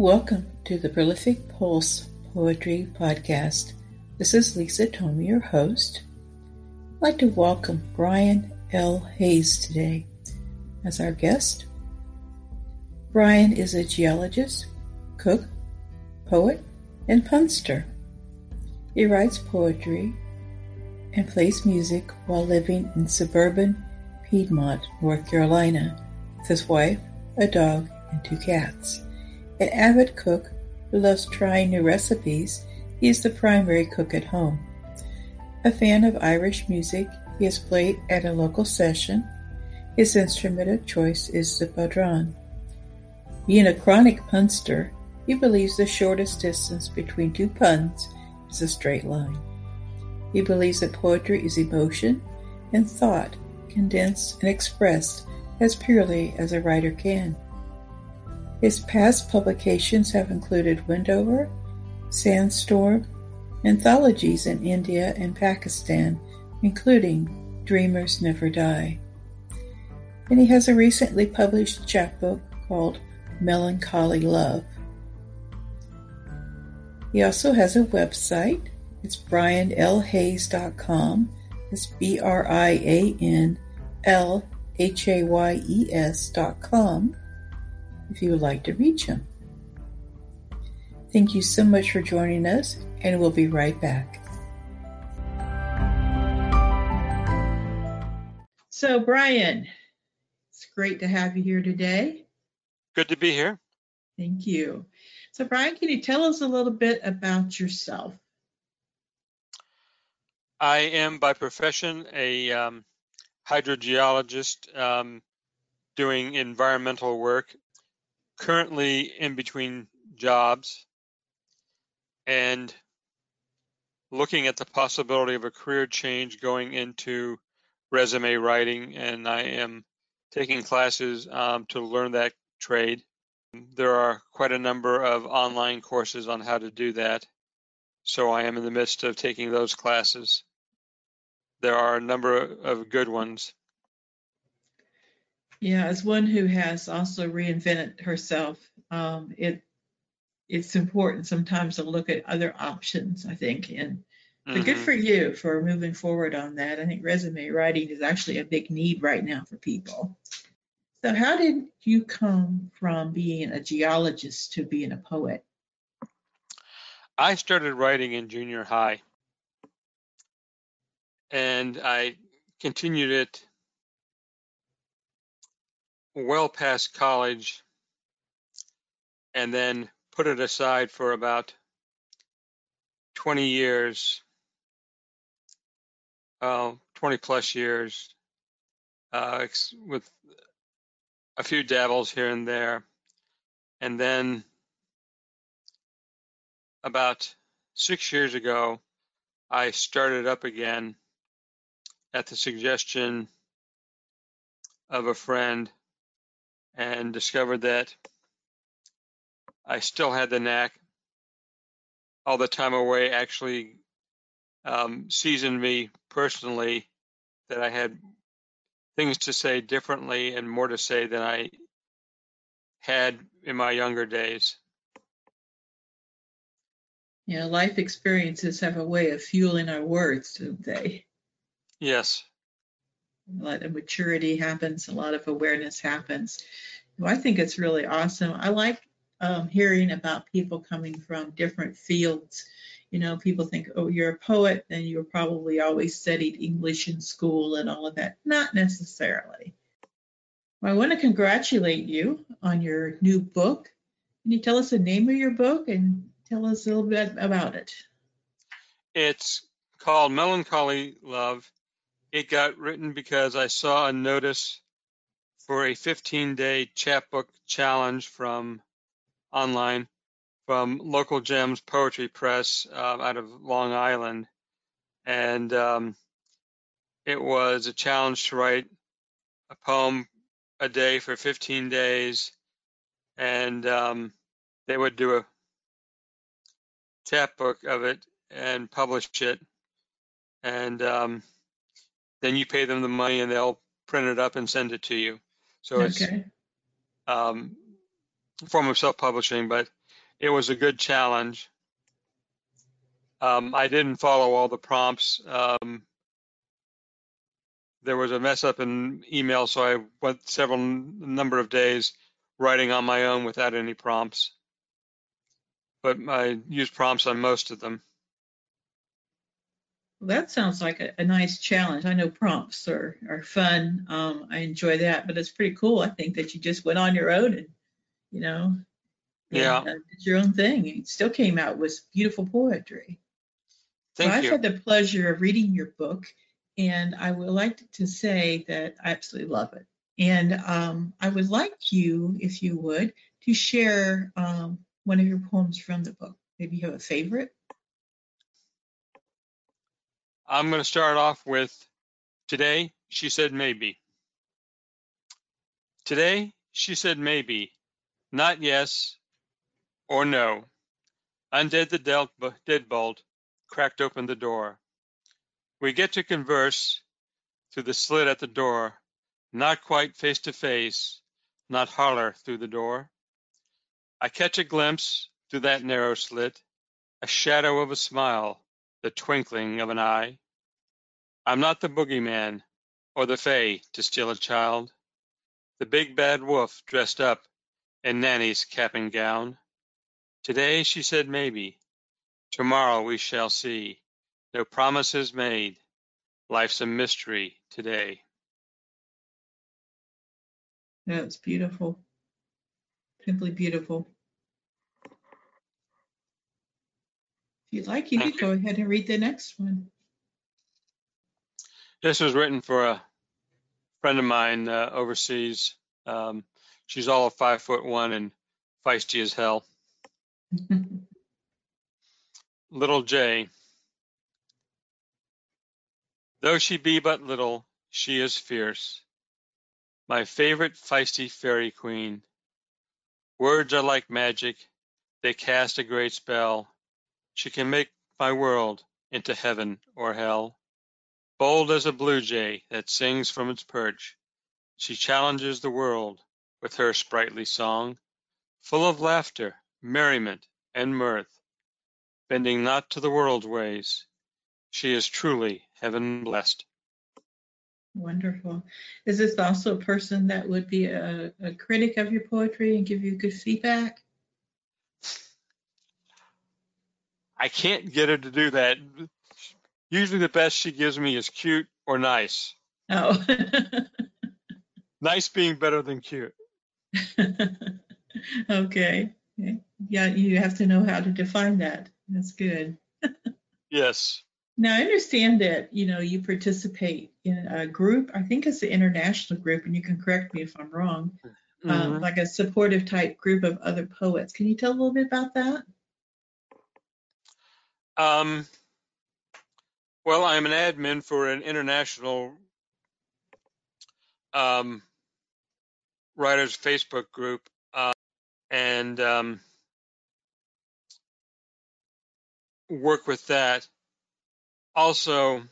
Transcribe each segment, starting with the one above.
Welcome to the Prolific Pulse Poetry Podcast. This is Lisa Tomey, your host. I'd like to welcome Brian L. Hayes today as our guest. Brian is a geologist, cook, poet, and punster. He writes poetry and plays music while living in suburban Piedmont, North Carolina, with his wife, a dog, and two cats. An avid cook who loves trying new recipes, he is the primary cook at home. A fan of Irish music, he has played at a local session. His instrument of choice is the bodhrán. Being a chronic punster, he believes the shortest distance between two puns is a straight line. He believes that poetry is emotion and thought condensed and expressed as purely as a writer can. His past publications have included Windover, Sandstorm, anthologies in India and Pakistan, including Dreamers Never Die. And he has a recently published chapbook called Melancholy Love. He also has a website. It's brianlhayes.com. It's B R I A N L H A Y E S.com if you would like to reach him. Thank you so much for joining us, and we'll be right back. So, Brian, it's great to have you here today. Good to be here. Thank you. So, Brian, can you tell us a little bit about yourself? I am by profession a um, hydrogeologist um, doing environmental work currently in between jobs and looking at the possibility of a career change going into resume writing and i am taking classes um, to learn that trade. There are quite a number of online courses on how to do that so i am in the midst of taking those classes. There are a number of good ones yeah, as one who has also reinvented herself, um, it it's important sometimes to look at other options. I think, and mm-hmm. good for you for moving forward on that. I think resume writing is actually a big need right now for people. So, how did you come from being a geologist to being a poet? I started writing in junior high, and I continued it well past college and then put it aside for about 20 years, uh, 20 plus years, uh, with a few dabbles here and there. And then about six years ago, I started up again at the suggestion of a friend and discovered that I still had the knack. All the time away actually um, seasoned me personally that I had things to say differently and more to say than I had in my younger days. Yeah, life experiences have a way of fueling our words, don't they? Yes a lot of maturity happens, a lot of awareness happens. Well, I think it's really awesome. I like um, hearing about people coming from different fields. You know, people think, oh, you're a poet, then you probably always studied English in school and all of that. Not necessarily. Well, I want to congratulate you on your new book. Can you tell us the name of your book and tell us a little bit about it? It's called Melancholy Love it got written because I saw a notice for a 15 day chapbook challenge from online from Local Gems Poetry Press uh, out of Long Island. And um, it was a challenge to write a poem a day for 15 days. And um, they would do a chapbook of it and publish it. And um, then you pay them the money and they'll print it up and send it to you. So okay. it's um, a form of self-publishing, but it was a good challenge. Um, I didn't follow all the prompts. Um, there was a mess up in email, so I went several number of days writing on my own without any prompts. But I used prompts on most of them. Well, that sounds like a, a, nice challenge. I know prompts are, are fun. Um, I enjoy that, but it's pretty cool. I think that you just went on your own and, you know, yeah, and, uh, did your own thing. It still came out with beautiful poetry. Thank well, you. I've had the pleasure of reading your book, and I would like to say that I absolutely love it. And um, I would like you, if you would, to share um, one of your poems from the book. Maybe you have a favorite. I'm going to start off with Today, she said maybe. Today, she said maybe, not yes or no. Undid the deadbolt, cracked open the door. We get to converse through the slit at the door, not quite face to face, not holler through the door. I catch a glimpse through that narrow slit, a shadow of a smile the twinkling of an eye. I'm not the boogeyman or the fay to steal a child, the big bad wolf dressed up in Nanny's cap and gown. Today she said maybe, tomorrow we shall see. No promises made. Life's a mystery today. That's beautiful. Simply beautiful. If you'd like, you could go ahead and read the next one. This was written for a friend of mine uh, overseas. Um, she's all of five foot one and feisty as hell. little J. Though she be but little, she is fierce. My favorite feisty fairy queen. Words are like magic, they cast a great spell. She can make my world into heaven or hell. Bold as a blue jay that sings from its perch, she challenges the world with her sprightly song, full of laughter, merriment, and mirth. Bending not to the world's ways, she is truly heaven blessed. Wonderful. Is this also a person that would be a, a critic of your poetry and give you good feedback? I can't get her to do that. Usually the best she gives me is cute or nice. Oh. nice being better than cute. okay. Yeah, you have to know how to define that. That's good. yes. Now I understand that you know you participate in a group. I think it's an international group, and you can correct me if I'm wrong. Um, mm-hmm. Um, like a supportive type group of other poets. Can you tell a little bit about that? Um, well, I'm an admin for an international um, writers Facebook group, uh, and um, work with that. Also,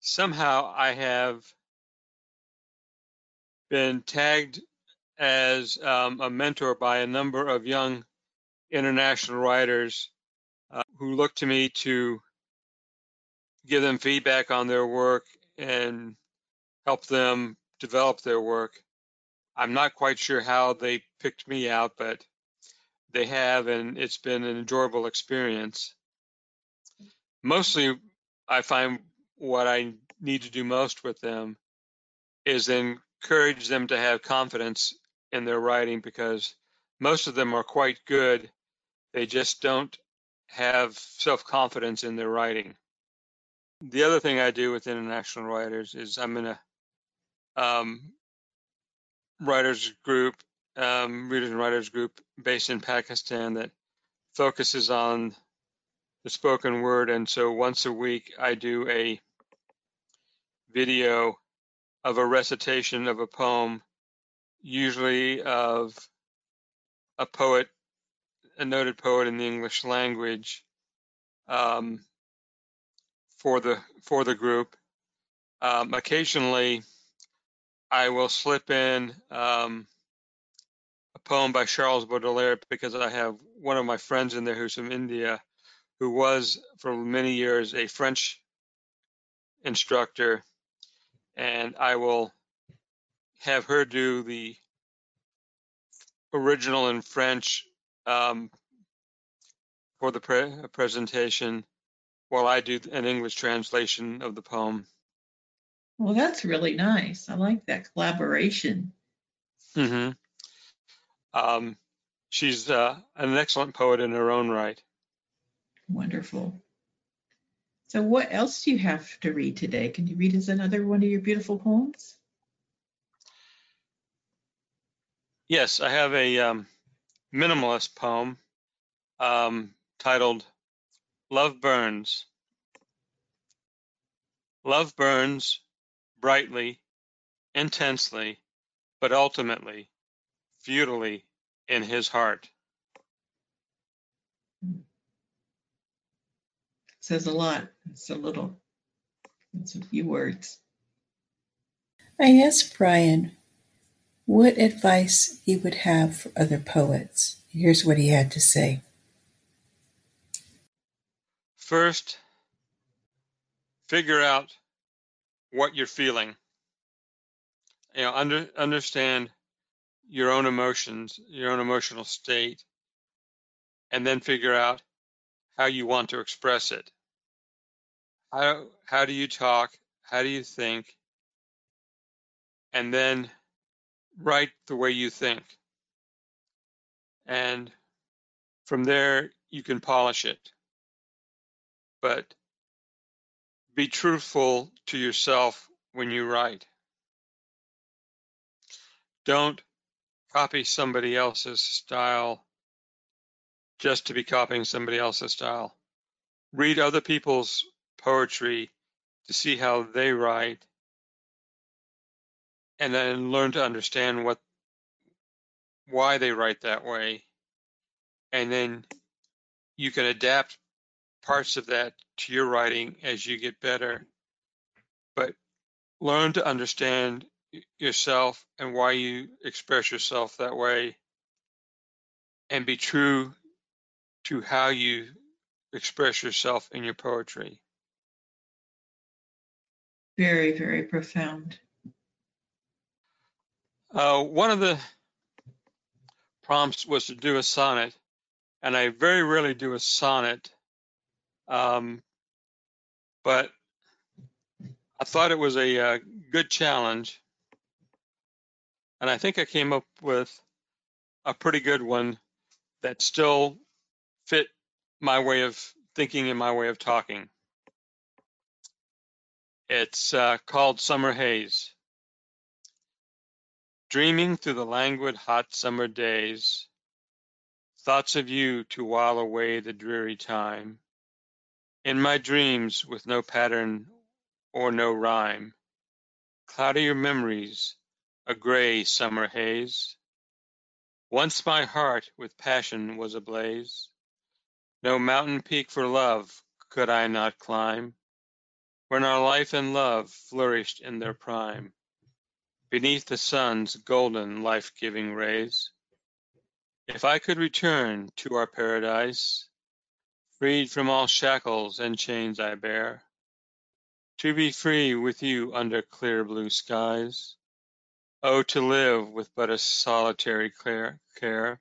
somehow I have been tagged as um, a mentor by a number of young international writers who look to me to give them feedback on their work and help them develop their work. I'm not quite sure how they picked me out, but they have, and it's been an enjoyable experience. Mostly, I find what I need to do most with them is encourage them to have confidence in their writing because most of them are quite good. They just don't have self confidence in their writing. The other thing I do with international writers is I'm in a um, writers group, um, readers and writers group based in Pakistan that focuses on the spoken word. And so once a week, I do a video of a recitation of a poem, usually of a poet, a noted poet in the English language. Um, for the for the group. Um, occasionally, I will slip in um, a poem by Charles Baudelaire because I have one of my friends in there who's from India, who was for many years a French instructor, and I will have her do the original in French um, for the pre presentation while I do an English translation of the poem. Well, that's really nice. I like that collaboration. Mm-hmm. Um, she's uh, an excellent poet in her own right. Wonderful. So, what else do you have to read today? Can you read us another one of your beautiful poems? Yes, I have a um, minimalist poem um, titled Love Burns. Love burns brightly, intensely, but ultimately, futilely in his heart. says a lot. It's a little, it's a few words. I asked Brian what advice he would have for other poets. Here's what he had to say. First, figure out what you're feeling. You know, under, understand your own emotions, your own emotional state, and then figure out how you want to express it. How, how do you talk? How do you think? And then write the way you think. And from there, you can polish it. But be truthful to yourself when you write. Don't copy somebody else's style just to be copying somebody else's style. Read other people's poetry to see how they write and then learn to understand what why they write that way. And then you can adapt parts of that to your writing as you get better. But learn to understand yourself and why you express yourself that way. And be true to how you express yourself in your poetry. Very very profound uh, one of the prompts was to do a sonnet, and I very rarely do a sonnet, um, but I thought it was a, uh, good challenge, and I think I came up with a pretty good one that still fit my way of thinking and my way of talking. It's uh, called Summer Haze. Dreaming through the languid hot summer days, Thoughts of you to while away the dreary time. In my dreams with no pattern or no rhyme, Cloudier memories, a gray summer haze. Once my heart with passion was ablaze. No mountain peak for love could I not climb, When our life and love flourished in their prime beneath the sun's golden life-giving rays. If I could return to our paradise, freed from all shackles and chains I bear, to be free with you under clear blue skies, oh, to live with but a solitary care,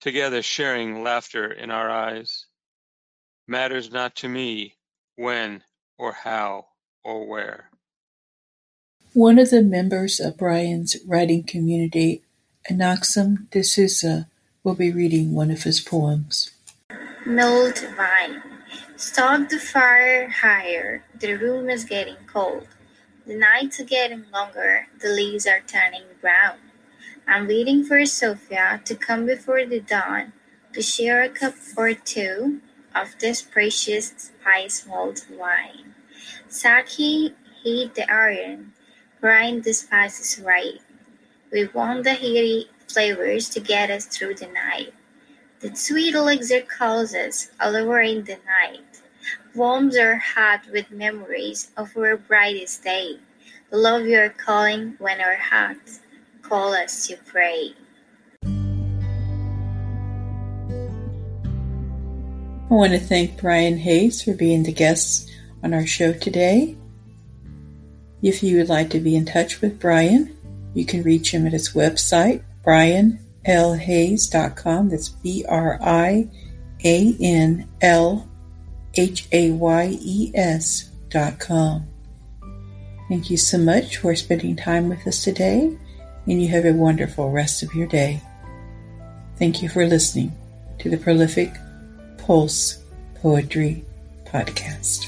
together sharing laughter in our eyes, matters not to me when or how or where. One of the members of Brian's writing community, Inoxum de Souza, will be reading one of his poems. Mulled Vine. Stalk the fire higher, the room is getting cold. The nights are getting longer, the leaves are turning brown. I'm waiting for Sophia to come before the dawn to share a cup or two of this precious spice mulled wine. Saki hate the iron, Brian despises rye. We want the heady flavors to get us through the night. The sweet elixir calls us, in the night. Warms our heart with memories of our brightest day. The love you are calling when our hearts call us to pray. I want to thank Brian Hayes for being the guest on our show today. If you would like to be in touch with Brian, you can reach him at his website, brianlhayes.com. That's B R I A N L H A Y E S.com. Thank you so much for spending time with us today, and you have a wonderful rest of your day. Thank you for listening to the Prolific Pulse Poetry Podcast.